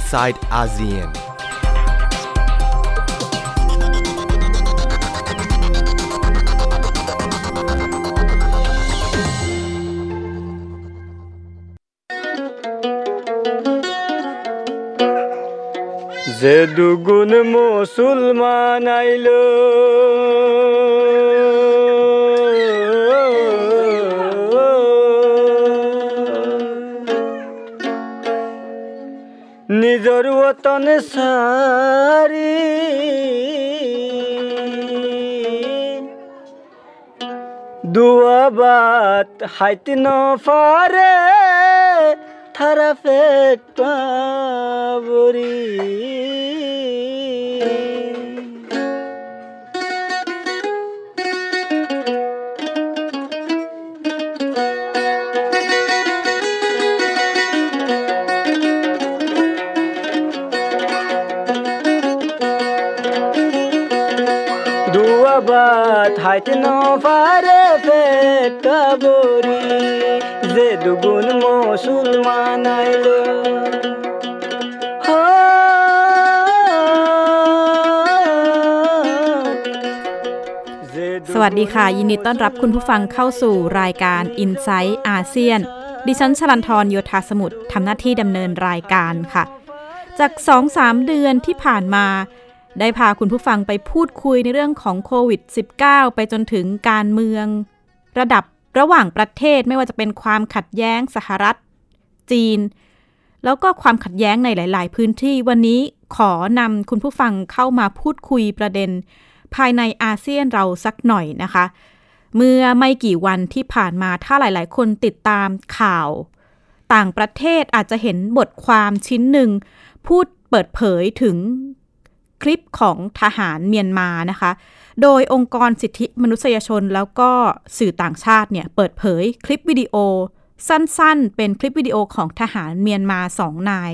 inside ASEAN. যে দুগুণ মুসলমান আইল মোর সারি। দুয়াবাত হাইতি ন ফারে থারা ফেট পাবরি। नो फारे फेट बोरी जे दुगुन मुसलमान आयलो हो สวัสดีค่ะ ยินดีต้อนรับคุณผู้ฟังเข้าสู่รายการ i n s i ซต์อาเซียน ดิฉันชลันทรโยธาสมุทรทำหน้าที่ดำเนินรายการค่ะ จาก 2-3 เดือนที่ผ่านมา ได้พาคุณผู้ฟังไปพูดคุยในเรื่องของโควิด -19 ไปจนถึงการเมือง ระดับระหว่างประเทศไม่ว่าจะเป็นความขัดแย้งสหรัฐ จีน แล้วก็ความขัดแย้งในหลาย ๆ พื้นที่วันนี้ขอนำคุณผู้ฟังเข้ามาพูดคุยประเด็น ภายในอาเซียนเราสักหน่อยนะคะ เมื่อไม่กี่วันที่ผ่านมาถ้าหลาย ๆ คนติดตามข่าว ต่างประเทศอาจจะเห็นบทความชิ้นหนึ่ง พูดเปิดเผยถึง คลิปของทหารเมียนมานะคะ โดยองค์กรสิทธิมนุษยชนแล้วก็สื่อต่างชาติเนี่ยเปิดเผยคลิปวิดีโอ สั้นๆ เป็นคลิปวิดีโอของทหารเมียนมาสองนาย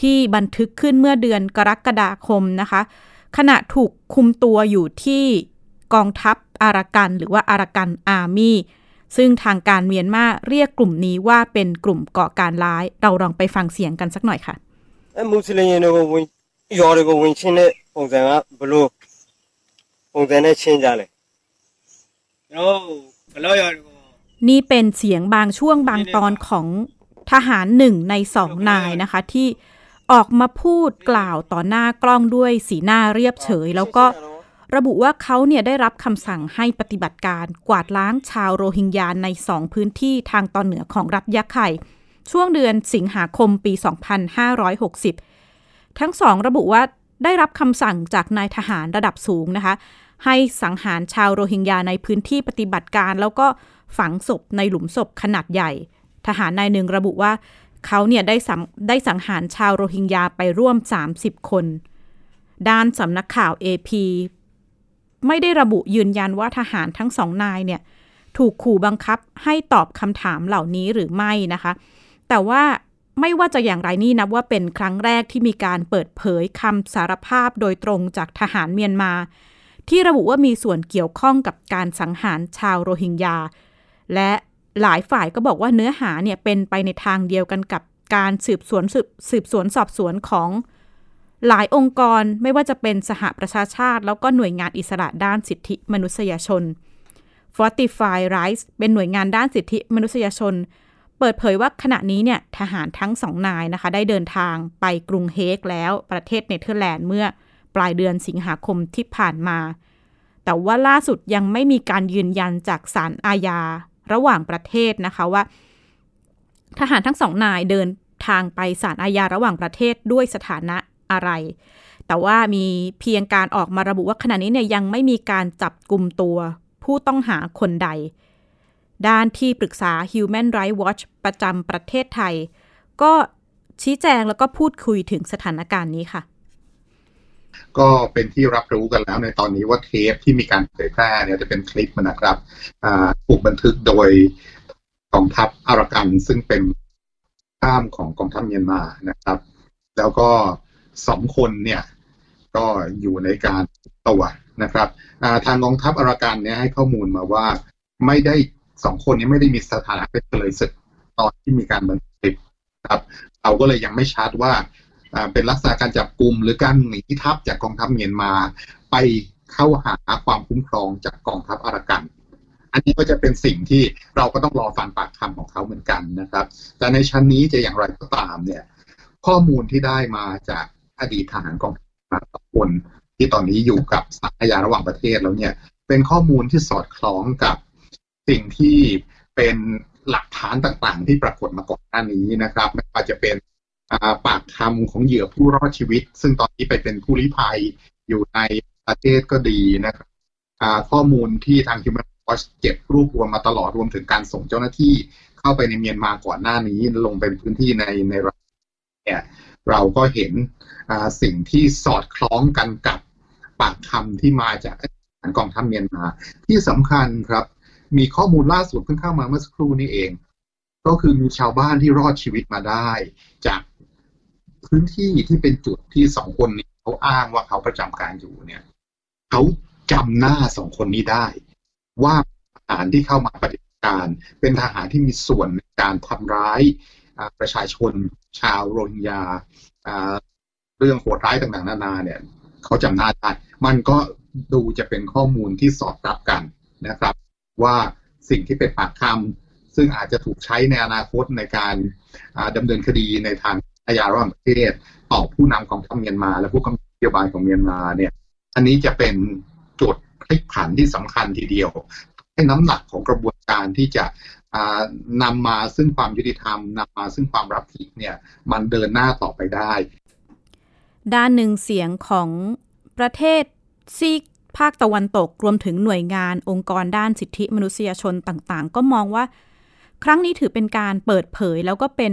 ที่บันทึกขึ้นเมื่อเดือนกรกฎาคมนะคะ ขณะถูกคุมตัวอยู่ที่กองทัพอารักันหรือว่าอารักันอาร์มี่ซึ่งทางการเมียนมาเรียกกลุ่มนี้ว่าเป็นกลุ่มก่อการร้าย เราลองไปฟังเสียงกันสักหน่อยค่ะ ရော်တွေကိုဝင်ချင်းတဲ့ပုံစံကဘလို့ပုံစံနဲ့ချင်းကြလဲ ကျွန်တော်ဘလောက်ရတယ်ကို นี่เป็นเสียงบางช่วงบางตอนของทหารหนึ่งในสองนายนะคะ ที่ออกมาพูดกล่าวต่อหน้ากล้องด้วยสีหน้าเรียบเฉย แล้วก็ระบุว่าเขาเนี่ยได้รับคำสั่งให้ปฏิบัติการกวาดล้างชาวโรฮิงญาในสองพื้นที่ทางตอนเหนือของรัฐยะไข่ ช่วงเดือนสิงหาคมปี 2560 ทั้งสองระบุว่าได้รับคำสั่งจากนายทหารระดับสูงนะคะ ให้สังหารชาวโรฮิงญาในพื้นที่ปฏิบัติการ แล้วก็ฝังศพในหลุมศพขนาดใหญ่ ทหารนายหนึ่งระบุว่าเขาเนี่ยได้สังได้สังหารชาวโรฮิงญาไปร่วม 30 คน ด้านสำนักข่าว AP ไม่ได้ระบุยืนยันว่าทหารทั้งสองนายเนี่ยถูกขู่บังคับให้ตอบคำถามเหล่านี้หรือไม่นะคะ แต่ว่า ไม่ว่าจะอย่างไรนี่นับว่าเป็นครั้งแรกที่มีการเปิดเผยคำสารภาพโดยตรงจากทหารเมียนมา ที่ระบุว่ามีส่วนเกี่ยวข้องกับการสังหารชาวโรฮิงญา และหลายฝ่ายก็บอกว่าเนื้อหาเนี่ยเป็นไปในทางเดียวกันกับการสืบสวนสืบสืบสวนสอบสวนของหลายองค์กรไม่ว่าจะเป็นสหประชาชาติ แล้วก็หน่วยงานอิสระด้านสิทธิมนุษยชน Fortify Rights เป็นหน่วยงานด้านสิทธิมนุษยชน เปิดเผยว่าขณะนี้เนี่ยทหารทั้งสองนายนะคะ ได้เดินทางไปกรุงเฮกแล้วประเทศเนเธอร์แลนด์เมื่อปลายเดือนสิงหาคมที่ผ่านมา แต่ว่าล่าสุดยังไม่มีการยืนยันจากศาลอาญาระหว่างประเทศนะคะว่า ทหารทั้งสองนายเดินทางไปศาลอาญาระหว่างประเทศด้วยสถานะอะไร แต่ว่ามีเพียงการออกมาระบุว่าขณะนี้เนี่ยยังไม่มีการจับกลุ่มตัว ผู้ต้องหาคนใด ด้านที่ปรึกษา Human Rights Watch ประจำประเทศไทย ก็ชี้แจงแล้วก็พูดคุยถึงสถานการณ์นี้ค่ะ ก็เป็นที่รับรู้กันแล้วในตอนนี้ว่าเทปที่มีการเผยแพร่เนี่ยจะเป็นคลิปนะครับถูกบันทึกโดยกองทัพอารากันซึ่งเป็นข้ามของกองทัพเมียนมานะครับ แล้วก็สองคนเนี่ยก็อยู่ในการตัวนะครับทางกองทัพอารากันเนี่ยให้ข้อมูลมาว่าไม่ได้ สองคนนี้ไม่ได้มีสถานะเป็นเฉลยศึกตอนที่มีการบันทึกคลิปครับ เราก็เลยยังไม่ชัดว่าเป็นลักษณะการจับกลุ่มหรือการหนีทัพจากกองทัพเมียนมา ไปเข้าหาความคุ้มครองจากกองทัพอารากัน อันนี้ก็จะเป็นสิ่งที่เราก็ต้องรอฟังปากคำของเขาเหมือนกันนะครับ แต่ในชั้นนี้จะอย่างไรก็ตามเนี่ย ข้อมูลที่ได้มาจากอดีตทหารกองทัพมาสองคนที่ตอนนี้อยู่กับสารยาระหว่างประเทศแล้วเนี่ย เป็นข้อมูลที่สอดคล้องกับ สิ่งที่เป็นหลักฐานต่างๆ ที่ปรากฏมาก่อนหน้านี้นะครับไม่ว่าจะเป็นาปากคำของเหยื่อผู้รอดชีวิต ซึ่งตอนนี้ไปเป็นผู้ลี้ภัยอยู่ในประเทศก็ดีนะครับข้อมูลที่ทาง Human Watch เก็บรวบรวมมาตลอดรวมถึงการส่งเจ้าหน้าที่เข้าไปในเมียนมาก่อนหน้านี้ลงเป็นพื้นที่ในในรัฐเนี่ยเราก็เห็นสิ่งที่สอดคล้องกันกับปากคำที่มาจากกองทัพเมียนมา ที่สำคัญครับ มีข้อมูลล่าสุดเพิ่งเข้ามาเมื่อสักครู่นี้เอง ก็คือมีชาวบ้านที่รอดชีวิตมาได้ จากพื้นที่ที่เป็นจุดที่สองคนนี้เขาอ้างว่าเขาประจำการอยู่เนี่ยเขาจำหน้าสองคนนี้ได้ ว่าทหารที่เข้ามาปฏิบัติการ เป็นทหารที่มีส่วนในการทำร้ายประชาชนชาวโรฮิงญาอ่าเรื่องโหดร้ายต่างๆนานาเนี่ยเขาจำหน้าได้ มันก็ดูจะเป็นข้อมูลที่สอดรับกันนะครับ ว่าสิ่งที่เป็นปากคำซึ่งอาจจะถูกใช้ในอนาคตในการอ่าดำเนินคดีในทางอาญาระหว่างประเทศต่อผู้นำของทางเมียนมา และผู้กำกับนโยบายของเมียนมาเนี่ย อันนี้จะเป็นจุดพลิกผันที่สำคัญทีเดียว ให้น้ำหนักของกระบวนการที่จะอ่านำมาซึ่งความยุติธรรมนำมาซึ่งความรับผิดเนี่ยมันเดินหน้าต่อไปได้ ด้านหนึ่งเสียงของประเทศซีก ภาคตะวันตกรวมถึงหน่วยงานองค์กรด้านสิทธิมนุษยชนต่างๆ ก็มองว่า ครั้งนี้ถือเป็นการเปิดเผยแล้วก็เป็น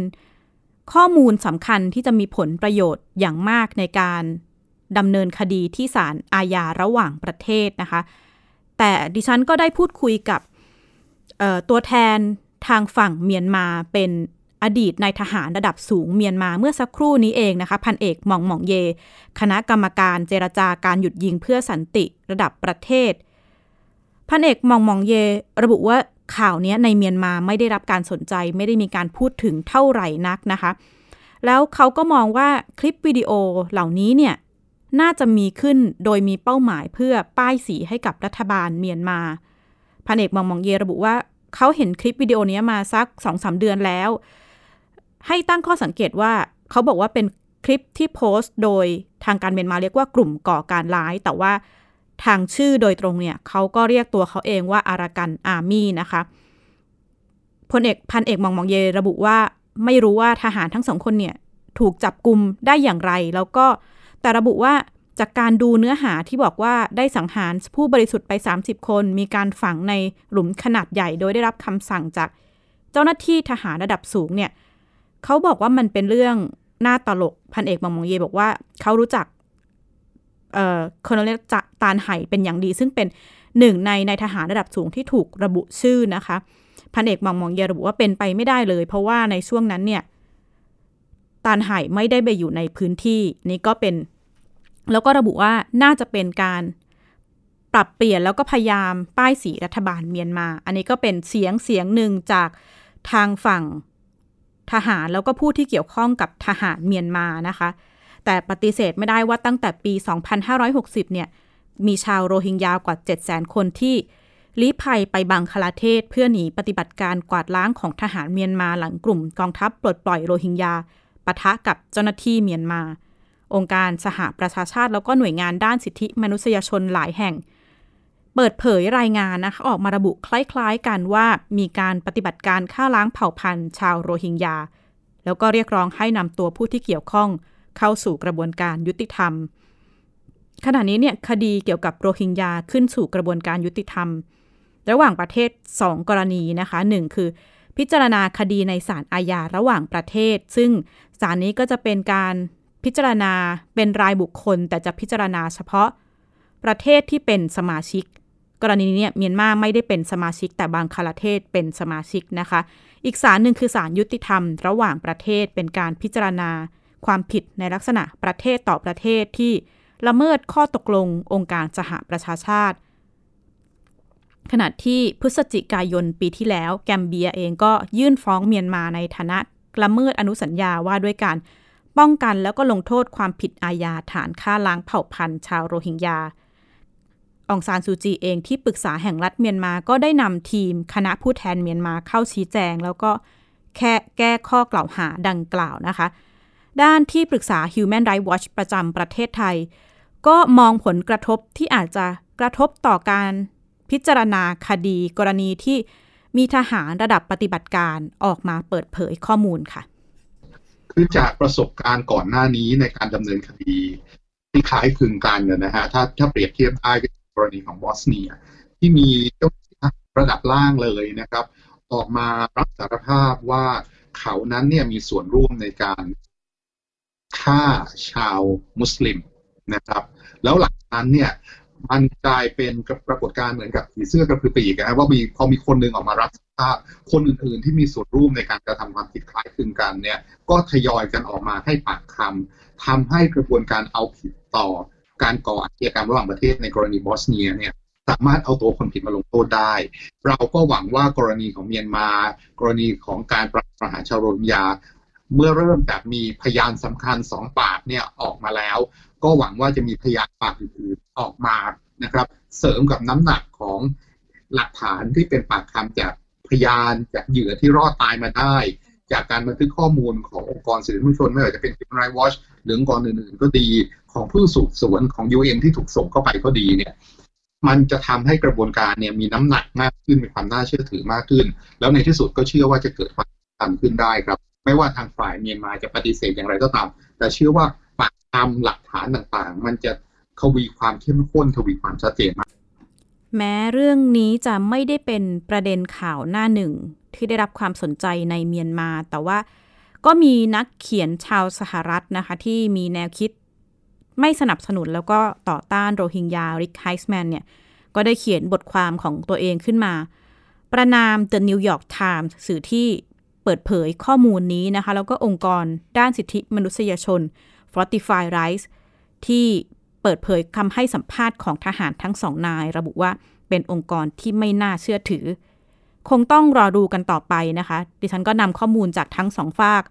ข้อมูลสำคัญที่จะมีผลประโยชน์อย่างมากในการดำเนินคดีที่ศาลอาญาระหว่างประเทศนะคะ แต่ดิฉันก็ได้พูดคุยกับตัวแทนทางฝั่งเมียนมาเป็น อดีตนายทหารระดับสูงเมียนมาเมื่อสักครู่นี้เองนะคะ พันเอกหม่องหม่องเย คณะกรรมการเจรจาการหยุดยิงเพื่อสันติระดับประเทศ พันเอกหม่องหม่องเย ระบุว่าข่าวเนี้ยในเมียนมาไม่ได้รับการสนใจ ไม่ได้มีการพูดถึงเท่าไหร่นักนะคะ แล้วเขาก็มองว่าคลิปวิดีโอเหล่านี้เนี่ยน่าจะมีขึ้นโดยมีเป้าหมายเพื่อป้ายสีให้กับรัฐบาลเมียนมา พันเอกมองมองเยระบุว่า เขาเห็นคลิปวิดีโอนี้มาสักสองสาเดือนแล้ว ให้ตั้งข้อสังเกตว่าเขาบอกว่าเป็นคลิปที่โพสต์โดยทางการเมียนมาเรียกว่ากลุ่มก่อการร้าย แต่ว่าทางชื่อโดยตรงเนี่ยเขาก็เรียกตัวเขาเองว่าอารากันอาร์มี่นะคะพลเอกพันเอกหมองมองเยระบุว่าไม่รู้ว่าทหารทั้งสองคนเนี่ยถูกจับกลุ่มได้อย่างไร แล้วก็แต่ระบุว่าจากการดูเนื้อหาที่บอกว่าได้สังหารผู้บริสุทธิ์ไป 30 คน มีการฝังในหลุมขนาดใหญ่ โดยได้รับคำสั่งจากเจ้าหน้าที่ทหารระดับสูงเนี่ย เขาบอกว่ามันเป็นเรื่องน่าตลกพันเอกหมองหมองเยบอกว่าเขารู้จักเอ่อคอนเนลจตานไห่เป็นอย่างดี ซึ่งเป็นหนึ่งในในทหารระดับสูงที่ถูกระบุชื่อนะคะพันเอกหมองหมองเยระบุว่าเป็นไปไม่ได้เลย เพราะว่าในช่วงนั้นเนี่ยตานไห่ไม่ได้ไปอยู่ในพื้นที่นี่ก็เป็น แล้วก็ระบุว่าน่าจะเป็นการปรับเปลี่ยนแล้วก็พยายามป้ายสีรัฐบาลเมียนมา อันนี้ก็เป็นเสียงเสียงหนึ่งจากทางฝั่ง ทหารแล้วก็ผู้ที่เกี่ยวข้องกับทหารเมียนมานะคะ แต่ปฏิเสธไม่ได้ว่าตั้งแต่ปี 2560 เนี่ย มีชาวโรฮิงญากว่า 700,000 คนที่ลี้ภัยไปบังคลาเทศเพื่อหนีปฏิบัติการกวาดล้างของทหารเมียนมาหลังกลุ่มกองทัพปลดปล่อยโรฮิงญาปะทะกับเจ้าหน้าที่เมียนมา องค์การสหประชาชาติแล้วก็หน่วยงานด้านสิทธิมนุษยชนหลายแห่ง เปิดเผยรายงานนะคะออกมาระบุคล้ายๆกันว่ามีการปฏิบัติการฆ่าล้างเผ่าพันธุ์ ชาวโรฮิงญา แล้วก็เรียกร้องให้นำตัวผู้ที่เกี่ยวข้อง เข้าสู่กระบวนการยุติธรรม ขณะนี้เนี่ยคดีเกี่ยวกับโรฮิงญาขึ้นสู่กระบวนการยุติธรรม ระหว่างประเทศ 2 กรณีนะคะหนึ่งคือ พิจารณาคดีในศาลอาญาระหว่างประเทศ ซึ่งศาลนี้ก็จะเป็นการพิจารณาเป็นรายบุคคล แต่จะพิจารณาเฉพาะประเทศที่เป็นสมาชิก กรณีนี้เนี่ยเมียนมาไม่ได้เป็นสมาชิกแต่บางคาระเทศเป็นสมาชิกนะคะ อีกศาลหนึ่งคือศาลยุติธรรม ระหว่างประเทศเป็นการพิจารณา ความผิดในลักษณะประเทศต่อประเทศที่ละเมิดข้อตกลงองค์การสหประชาชาติ ขณะที่พฤศจิกายนปีที่แล้วแกมเบียเองก็ยื่นฟ้องเมียนมาในฐานะละเมิดอนุสัญญาว่าด้วยการป้องกันแล้วก็ลงโทษความผิดอาญาฐานฆ่าล้างเผ่าพันธุ์ชาวโรฮิงญา องซานซูจีเองที่ปรึกษาแห่งรัฐเมียนมาก็ได้นำทีมคณะผู้แทนเมียนมาเข้าชี้แจง แล้วก็แค่แก้ข้อกล่าวหาดังกล่าวนะคะ ด้านที่ปรึกษา Human Rights Watch ประจำประเทศไทย ก็มองผลกระทบที่อาจจะกระทบต่อการพิจารณาคดีกรณีที่มีทหารระดับปฏิบัติการออกมาเปิดเผยข้อมูลค่ะ คือจากประสบการณ์ก่อนหน้านี้ในการดำเนินคดีที่คล้ายคลึงกันนะฮะถ้าถ้าเปรียบเทียบได้กับ กรณีของบอสเนีย ที่มีเจ้าระดับล่างเลยนะครับ ออกมารับสารภาพว่าเขานั้นเนี่ยมีส่วนร่วมในการฆ่าชาวมุสลิมนะครับ แล้วหลังจากนั้นเนี่ยมันกลายเป็นปรากฏการณ์เหมือนกับผีเสื้อกระพือปีกนะว่ามีพอมีคนหนึ่งออกมารับสภาพ คนอื่นๆที่มีส่วนร่วมในการกระทำความผิดคล้ายคลึงกันเนี่ย ก็ทยอยกันออกมาให้ปากคำทำให้กระบวนการเอาผิดต่อ การก่ออาชญากรรมระหว่างประเทศในกรณีบอสเนียเนี่ยสามารถเอาตัวคนผิดมาลงโทษได้ เราก็หวังว่ากรณีของเมียนมา กรณีของการประหารชาวโรฮิงญาเมื่อเริ่มจากมีพยานสำคัญสองปากเนี่ยออกมาแล้ว ก็หวังว่าจะมีพยานปากอื่นๆออกมานะครับ เสริมกับน้ำหนักของหลักฐานที่เป็นปากคำจากพยานจากเหยื่อที่รอดตายมาได้ จากการบันทึกข้อมูลขององค์กรสื่อมวลชนไม่ว่าจะเป็น Human Rights Watch หรือองค์กรอื่นๆ ก็ดี ของผู้สืบสวนของ UN ที่ถูกส่งเข้าไปก็ดีเนี่ย มันจะทำให้กระบวนการเนี่ยมีน้ำหนักมากขึ้นมีความน่าเชื่อถือมากขึ้น แล้วในที่สุดก็เชื่อว่าจะเกิดความทำขึ้นได้ครับ ไม่ว่าทางฝ่ายเมียนมาจะปฏิเสธอย่างไรก็ตาม แต่เชื่อว่าปากคำหลักฐานต่างๆ มันจะทวีความเข้มข้นทวีความชัดเจนมากแม้เรื่องนี้จะไม่ได้เป็นประเด็นข่าวหน้าหนึ่ง ที่ได้รับความสนใจในเมียนมา แต่ว่าก็มีนักเขียนชาวสหรัฐนะคะ ที่มีแนวคิด ไม่สนับสนุนแล้วก็ต่อต้านโรฮิงญาริกไฮส์แมนเนี่ย ก็ได้เขียนบทความของตัวเองขึ้นมา ประนาม The New York Times สื่อที่เปิดเผยข้อมูลนี้นะคะ แล้วก็องค์กรด้านสิทธิมนุษยชน Fortify Rights ที่เปิดเผยคำให้สัมภาษณ์ของทหารทั้งสองนาย ระบุว่าเป็นองค์กรที่ไม่น่าเชื่อถือ คงต้องรอดูกันต่อไปนะคะ ดิฉันก็นำข้อมูลจากทั้งสองฝาก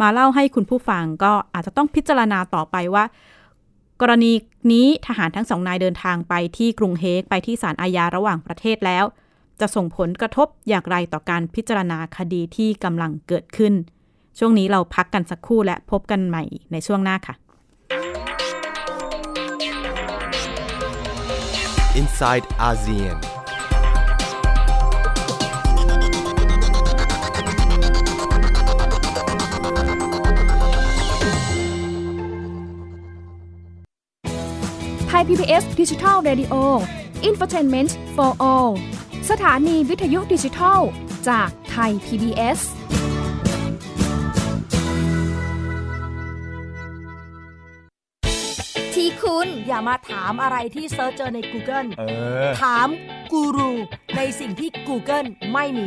มาเล่าให้คุณผู้ฟังก็อาจจะต้องพิจารณาต่อไปว่า กรณีนี้ทหารทั้งสองนายเดินทางไปที่กรุงเฮกไปที่ศาลอาญาระหว่างประเทศแล้ว จะส่งผลกระทบอย่างไรต่อการพิจารณาคดีที่กำลังเกิดขึ้น ช่วงนี้เราพักกันสักครู่และพบกันใหม่ในช่วงหน้าค่ะ inside ASEAN. Thai PBS Digital Radio Infotainment for All สถานีวิทยุดิจิทัล จาก Thai PBS ที่คุณอย่ามาถามอะไรที่ search เจอใน Google เออถามกูรูในสิ่งที่ Google ไม่มี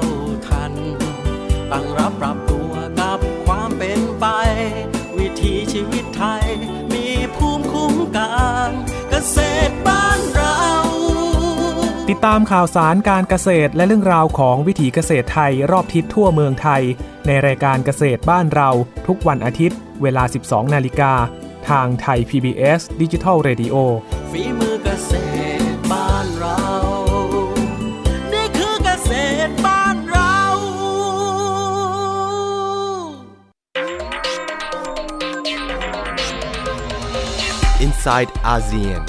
ตั้งรับปรับตัวกับความเป็นไป วิถีชีวิตไทย มีภูมิคุ้มกันเกษตรบ้านเรา ติดตามข่าวสารการเกษตรและเรื่องราวของวิถีเกษตรไทยรอบทิศทั่วเมืองไทย ในรายการเกษตรบ้านเรา ทุกวันอาทิตย์ เวลา 12 นาฬิกา ทางไทย PBS Digital Radio ฝีมือเกษตร inside ASEAN.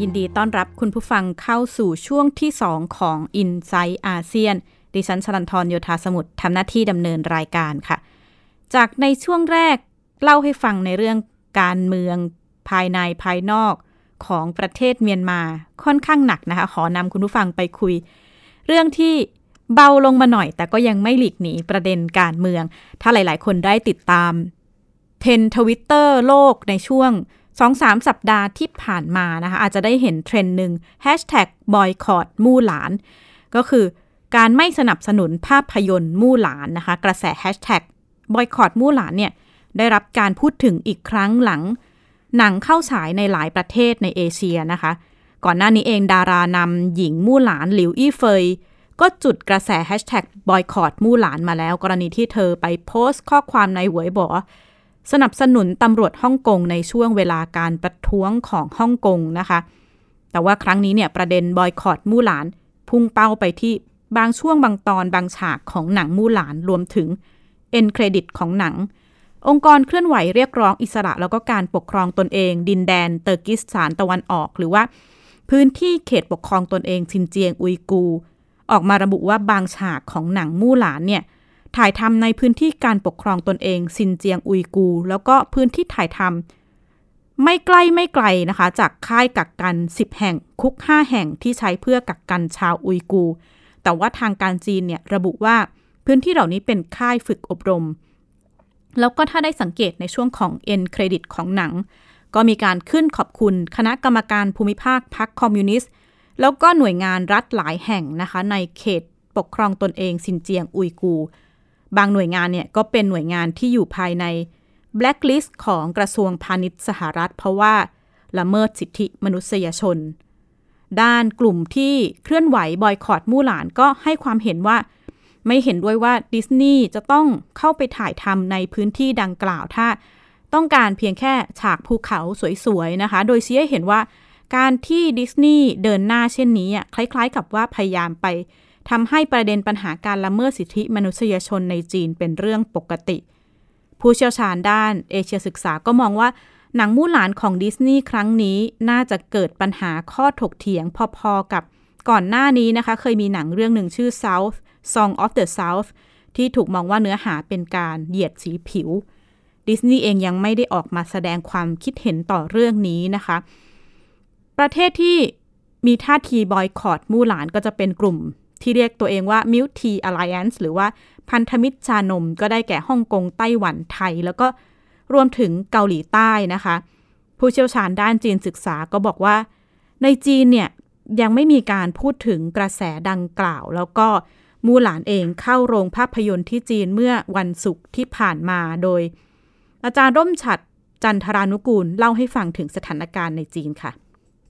ยินดีต้อนรับคุณผู้ฟังเข้าสู่ช่วงที่ 2 ของ i n s i ซต์อาเซียนดิฉันชลันทรโยธาสมุทรทำหน้าที่ดำเนินรายการค่ะ จากในช่วงแรกเล่าให้ฟังในเรื่องการเมืองภายในภายนอกของประเทศเมียนมาค่อนข้างหนักนะคะ ขอนำคุณผู้ฟังไปคุย เรื่องที่ เบาลงมาหน่อยแต่ก็ยังไม่หลีกหนีประเด็นการเมือง ถ้าหลายๆ คนได้ติดตามเทนทวิตเตอร์โลกในช่วง 2-3 สัปดาห์ที่ผ่านมานะคะ อาจจะได้เห็นเทรนด์หนึ่ง Hashtag Boycott มู่หลาน ก็คือการไม่สนับสนุนภาพยนตร์มู่หลานนะคะ กระแส Hashtag Boycott มู่หลานเนี่ย ได้รับการพูดถึงอีกครั้งหลัง หนังเข้าฉายในหลายประเทศในเอเชียนะคะ ก่อนหน้านี้เองดารานำหญิงมู่หลานหลิวอี้เฟย ก็จุดกระแสแฮชแท็กบอยคอรมู่หลานมาแล้ว กรณีที่เธอไปโพสต์ข้อความในหวยบอสนับสนุนตำรวจฮ่องกงในช่วงเวลาการประท้วงของฮ่องกงนะคะ แต่ว่าครั้งนี้เนี่ยประเด็นบอยคอตมู่หลาน พุ่งเป้าไปที่บางช่วงบางตอนบางฉากของหนังมู่หลานรวมถึง end credit ของหนัง องค์กรเคลื่อนไหวเรียกร้องอิสระแล้วก็การปกครองตนเอง ดินแดนเตอร์กิสถานตะวันออก หรือว่า พื้นที่เขตปกครองตนเองซินเจียงอุยกูร์ ออกมาระบุว่าบางฉากของหนังมู่หลานเนี่ยถ่ายทำในพื้นที่การปกครองตนเองซินเจียงอุยกูร์ แล้วก็พื้นที่ถ่ายทำไม่ใกล้ไม่ไกลนะคะ จากค่ายกักกัน 10 แห่งคุก 5 แห่งที่ใช้เพื่อกักกันชาวอุยกูร์ แต่ว่าทางการจีนเนี่ยระบุว่าพื้นที่เหล่านี้เป็นค่ายฝึกอบรม แล้วก็ถ้าได้สังเกตในช่วงของ end credit ของหนัง ก็มีการขึ้นขอบคุณคณะกรรมการภูมิภาคพรรคคอมมิวนิสต์ แล้วก็หน่วยงานรัฐหลายแห่งนะคะ ในเขตปกครองตนเองซินเจียงอุยกูร์ บางหน่วยงานเนี่ยก็เป็นหน่วยงานที่อยู่ภายในแบล็คลิสต์ของกระทรวงพาณิชย์สหรัฐ เพราะว่าละเมิดสิทธิมนุษยชน ด้านกลุ่มที่เคลื่อนไหวบอยคอรดมู่หลานก็ให้ความเห็นว่า ไม่เห็นด้วยว่าดิสนีย์จะต้องเข้าไปถ่ายทำในพื้นที่ดังกล่าวถ้า ต้องการเพียงแค่ฉากภูเขาสวยๆนะคะ โดยชี้ให้เห็นว่า การที่ดิสนีย์เดินหน้าเช่นนี้คล้ายๆ กับว่าพยายามไปทำให้ประเด็นปัญหาการละเมิดสิทธิมนุษยชนในจีนเป็นเรื่องปกติ ผู้เชี่ยวชาญด้านเอเชียศึกษาก็มองว่าหนังมู่หลานของดิสนีย์ครั้งนี้น่าจะเกิดปัญหาข้อถกเถียงพอๆกับก่อนหน้านี้นะคะ เคยมีหนังเรื่องหนึ่งชื่อ South Song of the South ที่ถูกมองว่าเนื้อหาเป็นการเหยียดสีผิว ดิสนีย์เองยังไม่ได้ออกมาแสดงความคิดเห็นต่อเรื่องนี้นะคะ ประเทศที่มีท่าทีบอยคอรดมู่หลานก็จะเป็นกลุ่ม ที่เรียกตัวเองว่า Multi Alliance หรือว่าพันธมิตรชานมก็ได้แก่ฮ่องกงไต้หวันไทย แล้วก็รวมถึงเกาหลีใต้นะคะ ผู้เชี่ยวชาญด้านจีนศึกษาก็บอกว่า ในจีนเนี่ยยังไม่มีการพูดถึงกระแสดังกล่าว แล้วก็มูหลานเองเข้าโรงภาพยนตร์ที่จีนเมื่อวันศุกร์ที่ผ่านมาโดย อาจารย์ร่มฉัตร จันทรานุกูลเล่าให้ฟังถึงสถานการณ์ในจีนค่ะ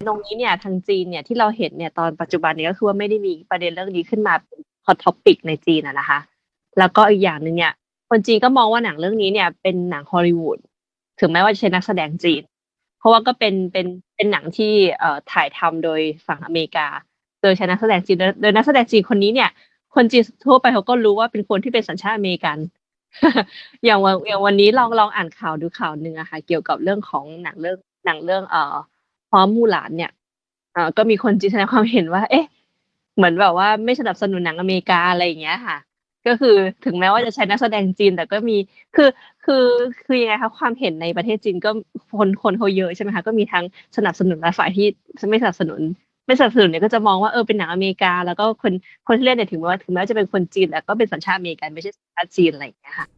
ตรงนี้เนี่ยทางจีนเนี่ยที่เราเห็นเนี่ยตอนปัจจุบันนี้ก็คือว่าไม่ได้มีประเด็นเรื่องนี้ขึ้นมาเป็น hot topic ในจีนอะนะคะ แล้วก็อีกอย่างหนึ่งเนี่ย คนจีนก็มองว่าหนังเรื่องนี้เนี่ยเป็นหนังฮอลลีวูดถึงแม้ว่าจะใช้นักแสดงจีน เพราะว่าก็เป็นเป็นเป็นหนังที่เอ่อถ่ายทำโดยฝั่งอเมริกา โดยใช้นักแสดงจีนโดยนักแสดงจีนคนนี้เนี่ย คนจีนทั่วไปเขาก็รู้ว่าเป็นคนที่เป็นสัญชาติอเมริกัน อย่างวันอย่างวันนี้ลองลองอ่านข่าวดูข่าวหนึ่งอะค่ะเกี่ยวกับเรื่องของหนังเรื่องหนังเรื่องเอ่อ พร้อมมูหลานเนี่ยอ่าก็มีคนจีนแสดงความเห็นว่า เอ๊ะ เหมือนแบบว่าไม่สนับสนุนหนังอเมริกาอะไรอย่างเงี้ยค่ะ ก็คือถึงแม้ว่าจะใช้นักแสดงจีน แต่ก็มีคือคือคือยังไงคะความเห็นในประเทศจีนก็คนคนเขาเยอะใช่ไหมคะก็มีทั้งสนับสนุนและฝ่ายที่ไม่สนับสนุน ไม่สนับสนุนเนี่ยก็จะมองว่าเออเป็นหนังอเมริกา แล้วก็คนคนที่เล่นเนี่ยถึงแม้ว่าถึงแม้ว่าจะเป็นคนจีนแต่ก็เป็นสัญชาติอเมริกันไม่ใช่สัญชาติจีนอะไรอย่างเงี้ยค่ะ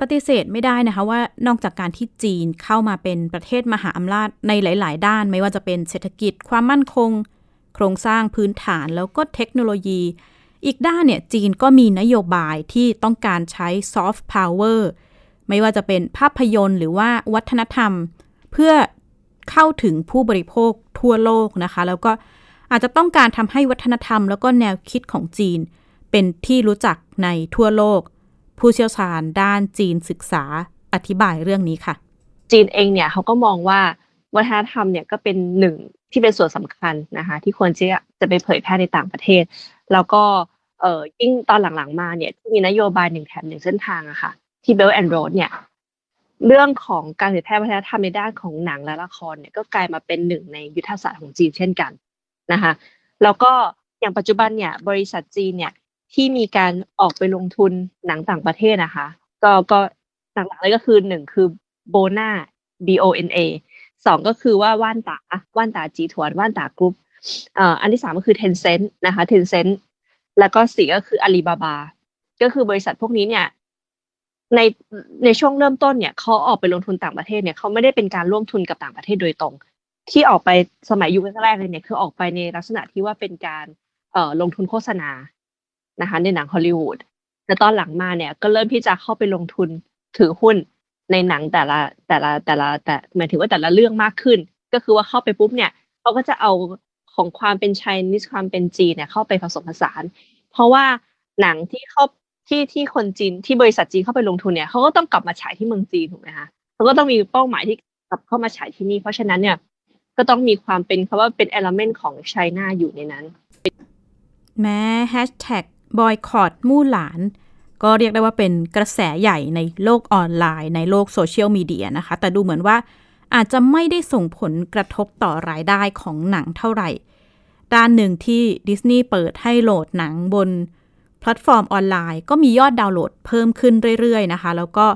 ปฏิเสธไม่ได้นะคะว่านอกจากการที่จีนเข้ามาเป็นประเทศมหาอำนาจในหลาย ๆ ด้าน ไม่ว่าจะเป็นเศรษฐกิจความมั่นคง โครงสร้างพื้นฐานแล้วก็เทคโนโลยี อีกด้านเนี่ยจีนก็มีนโยบายที่ต้องการใช้ซอฟต์พาวเวอร์ไม่ว่าจะเป็นภาพยนตร์หรือว่าวัฒนธรรม เพื่อเข้าถึงผู้บริโภคทั่วโลกนะคะ แล้วก็อาจจะต้องการทำให้วัฒนธรรม แล้วก็แนวคิดของจีน เป็นที่รู้จักในทั่วโลก ผู้เชี่ยวชาญด้านจีนศึกษาอธิบายเรื่องนี้ค่ะ จีนเองเนี่ยเขาก็มองว่าวัฒนธรรมเนี่ยก็เป็นหนึ่งที่เป็นส่วนสำคัญนะคะ ที่ควรจะจะไปเผยแพร่ในต่างประเทศ แล้วก็เอ่อยิ่งตอนหลังๆมาเนี่ยที่มีนโยบายหนึ่งแถมหนึ่งเส้นทางอะค่ะ ที่ Belt and Road เนี่ยเรื่องของการเผยแพร่วัฒนธรรมในด้านของหนังและละครเนี่ยก็กลายมาเป็นหนึ่งในยุทธศาสตร์ของจีนเช่นกันนะคะแล้วก็อย่างปัจจุบันเนี่ยบริษัทจีนเนี่ย ที่มีการออกไปลงทุนหนังต่างประเทศนะคะ ก็ก็หลักๆเลยก็คือหนึ่งคือโบนา B O N A สองก็คือว่าว่านตาว่านตาจีถวนว่านตากรุ๊ปเอ่ออันที่สามก็คือ Tencent นะคะ Tencent แล้วก็สี่ก็คืออาลีบาบาก็คือบริษัทพวกนี้เนี่ยในในช่วงเริ่มต้นเนี่ยเขาออกไปลงทุนต่างประเทศเนี่ยเขาไม่ได้เป็นการร่วมทุนกับต่างประเทศโดยตรง ที่ออกไปสมัยยุคแรกๆเลยเนี่ยคือออกไปในลักษณะที่ว่าเป็นการเอ่อลงทุนโฆษณา นะคะในหนังฮอลลีวูดแต่ตอนหลังมาเนี่ยก็เริ่มที่จะเข้าไปลงทุนถือหุ้นในหนังแต่ละแต่ละแต่ละแต่หมายถึงว่าแต่ละเรื่องมากขึ้น ก็คือว่าเข้าไปปุ๊บเนี่ยเขาก็จะเอาของความเป็นไชนีสความเป็นจีนเนี่ยเข้าไปผสมผสาน เพราะว่าหนังที่เข้าที่ที่คนจีนที่บริษัทจีนเข้าไปลงทุนเนี่ยเขาก็ต้องกลับมาฉายที่เมืองจีนถูกไหมคะเขาก็ต้องมีเป้าหมายที่กลับเข้ามาฉายที่นี่ เพราะฉะนั้นเนี่ยก็ต้องมีความเป็นคำว่าเป็น element ของ China อยู่ในนั้น แม้แฮชแท็ก บอยคอตมู่หลาน ก็เรียกได้ว่าเป็นกระแสใหญ่ในโลกออนไลน์ ในโลกโซเชียลมีเดียนะคะ แต่ดูเหมือนว่าอาจจะไม่ได้ส่งผลกระทบต่อรายได้ของหนังเท่าไหร่ ด้านหนึ่งที่ดิสนีย์เปิดให้โหลดหนังบนแพลตฟอร์มออนไลน์ ก็มียอดดาวน์โหลดเพิ่มขึ้นเรื่อยๆนะคะ แล้วก็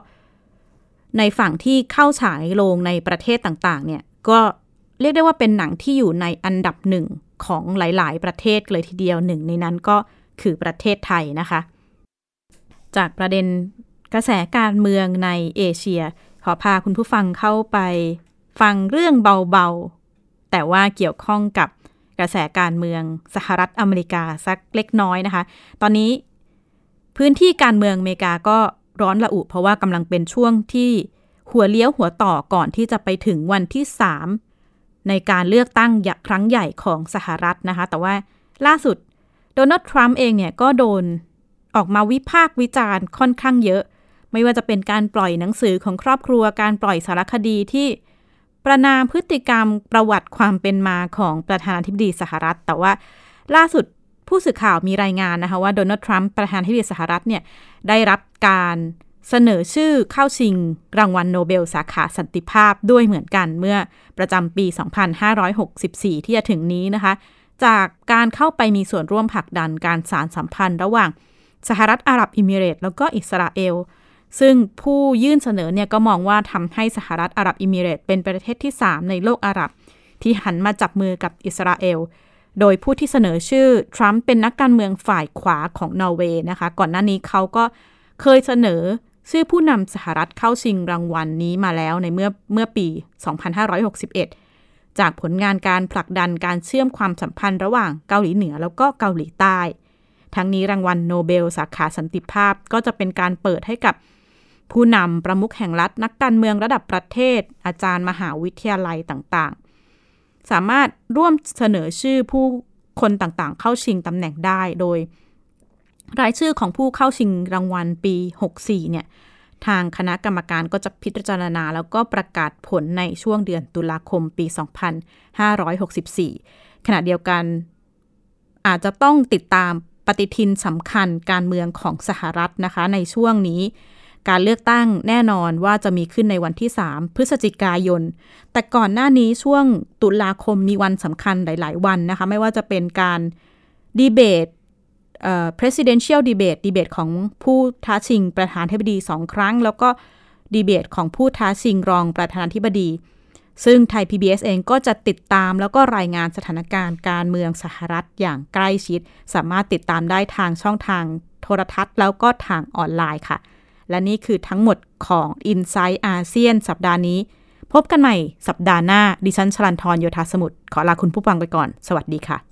ในฝั่งที่เข้าฉายโรงในประเทศต่างๆ เนี่ยก็เรียกได้ว่าเป็นหนังที่อยู่ในอันดับหนึ่งของหลาย ๆ ประเทศเลยทีเดียวหนึ่งในนั้นก็ คือประเทศไทยนะคะ จากประเด็นกระแสการเมืองในเอเชีย ขอพาคุณผู้ฟังเข้าไป ฟังเรื่องเบาๆ แต่ว่าเกี่ยวข้องกับกระแสการเมืองสหรัฐอเมริกาสักเล็กน้อยนะคะ ตอนนี้พื้นที่การเมืองอเมริกาก็ร้อนระอุ เพราะว่ากำลังเป็นช่วงที่หัวเลี้ยวหัวต่อก่อนที่จะไปถึงวันที่ 3 ในการเลือกตั้งครั้งใหญ่ของสหรัฐนะคะ แต่ว่าล่าสุด โดนัลด์ทรัมป์เองเนี่ยก็โดนออกมาวิพากษ์วิจารณ์ค่อนข้างเยอะ ไม่ว่าจะเป็นการปล่อยหนังสือของครอบครัวการปล่อยสารคดีที่ประนามพฤติกรรมประวัติความเป็นมาของประธานาธิบดีสหรัฐ แต่ว่าล่าสุดผู้สื่อข่าวมีรายงานนะคะว่าโดนัลด์ทรัมป์ประธานาธิบดีสหรัฐเนี่ยได้รับการเสนอชื่อเข้าชิงรางวัลโนเบลสาขาสันติภาพด้วยเหมือนกันเมื่อประจำปี 2564 ที่จะถึงนี้นะคะ จากการเข้าไปมีส่วนร่วมผลักดันการสานสัมพันธ์ระหว่างสหรัฐอาหรับเอมิเรตส์แล้วก็อิสราเอล ซึ่งผู้ยื่นเสนอเนี่ยก็มองว่าทำให้สหรัฐอาหรับเอมิเรตส์เป็นประเทศที่ 3 ในโลกอาหรับ ที่หันมาจับมือกับอิสราเอล โดยผู้ที่เสนอชื่อทรัมป์เป็นนักการเมืองฝ่ายขวาของนอร์เวย์นะคะ ก่อนหน้านี้เขาก็เคยเสนอชื่อผู้นำสหรัฐเข้าชิงรางวัลนี้มาแล้วในเมื่อเมื่อปี 2561 จากผลงานการผลักดันการเชื่อมความสัมพันธ์ระหว่างเกาหลีเหนือแล้วก็เกาหลีใต้ ทั้งนี้รางวัลโนเบล สาขาสันติภาพก็จะเป็นการเปิดให้กับผู้นำประมุขแห่งรัฐนักการเมืองระดับประเทศ อาจารย์มหาวิทยาลัยต่างๆ สามารถร่วมเสนอชื่อผู้คนต่างๆ เข้าชิงตำแหน่งได้โดย รายชื่อของผู้เข้าชิงรางวัลปี 64 เนี่ย ทางคณะกรรมการก็จะพิจารณา แล้วก็ประกาศผลในช่วงเดือนตุลาคมปี 2564 ขณะเดียวกัน อาจจะต้องติดตามปฏิทินสำคัญการเมืองของสหรัฐนะคะ ในช่วงนี้ การเลือกตั้งแน่นอนว่าจะมีขึ้นในวันที่ 3 พฤศจิกายน แต่ก่อนหน้านี้ช่วงตุลาคมมีวันสำคัญหลาย ๆ วันนะคะ ไม่ว่าจะเป็นการดีเบต presidential debate ดีเบตของผู้ท้าชิงประธานธิบดีสองครั้ง แล้วก็ดีเบตของผู้ท้าชิงรองประธานธิบดี ซึ่งไทย PBS เองก็จะติดตามแล้วก็รายงานสถานการณ์การเมืองสหรัฐอย่างใกล้ชิด สามารถติดตามได้ทางช่องทางโทรทัศน์แล้วก็ทางออนไลน์ค่ะ และนี่คือทั้งหมดของ i n s i ซต์อาเซียนสัปดาห์นี้ พบกันใหม่สัปดาห์หน้า ดิฉันชลันทรโยธาสมุทรขอลาคุณผู้ฟังไปก่อน สวัสดีค่ะ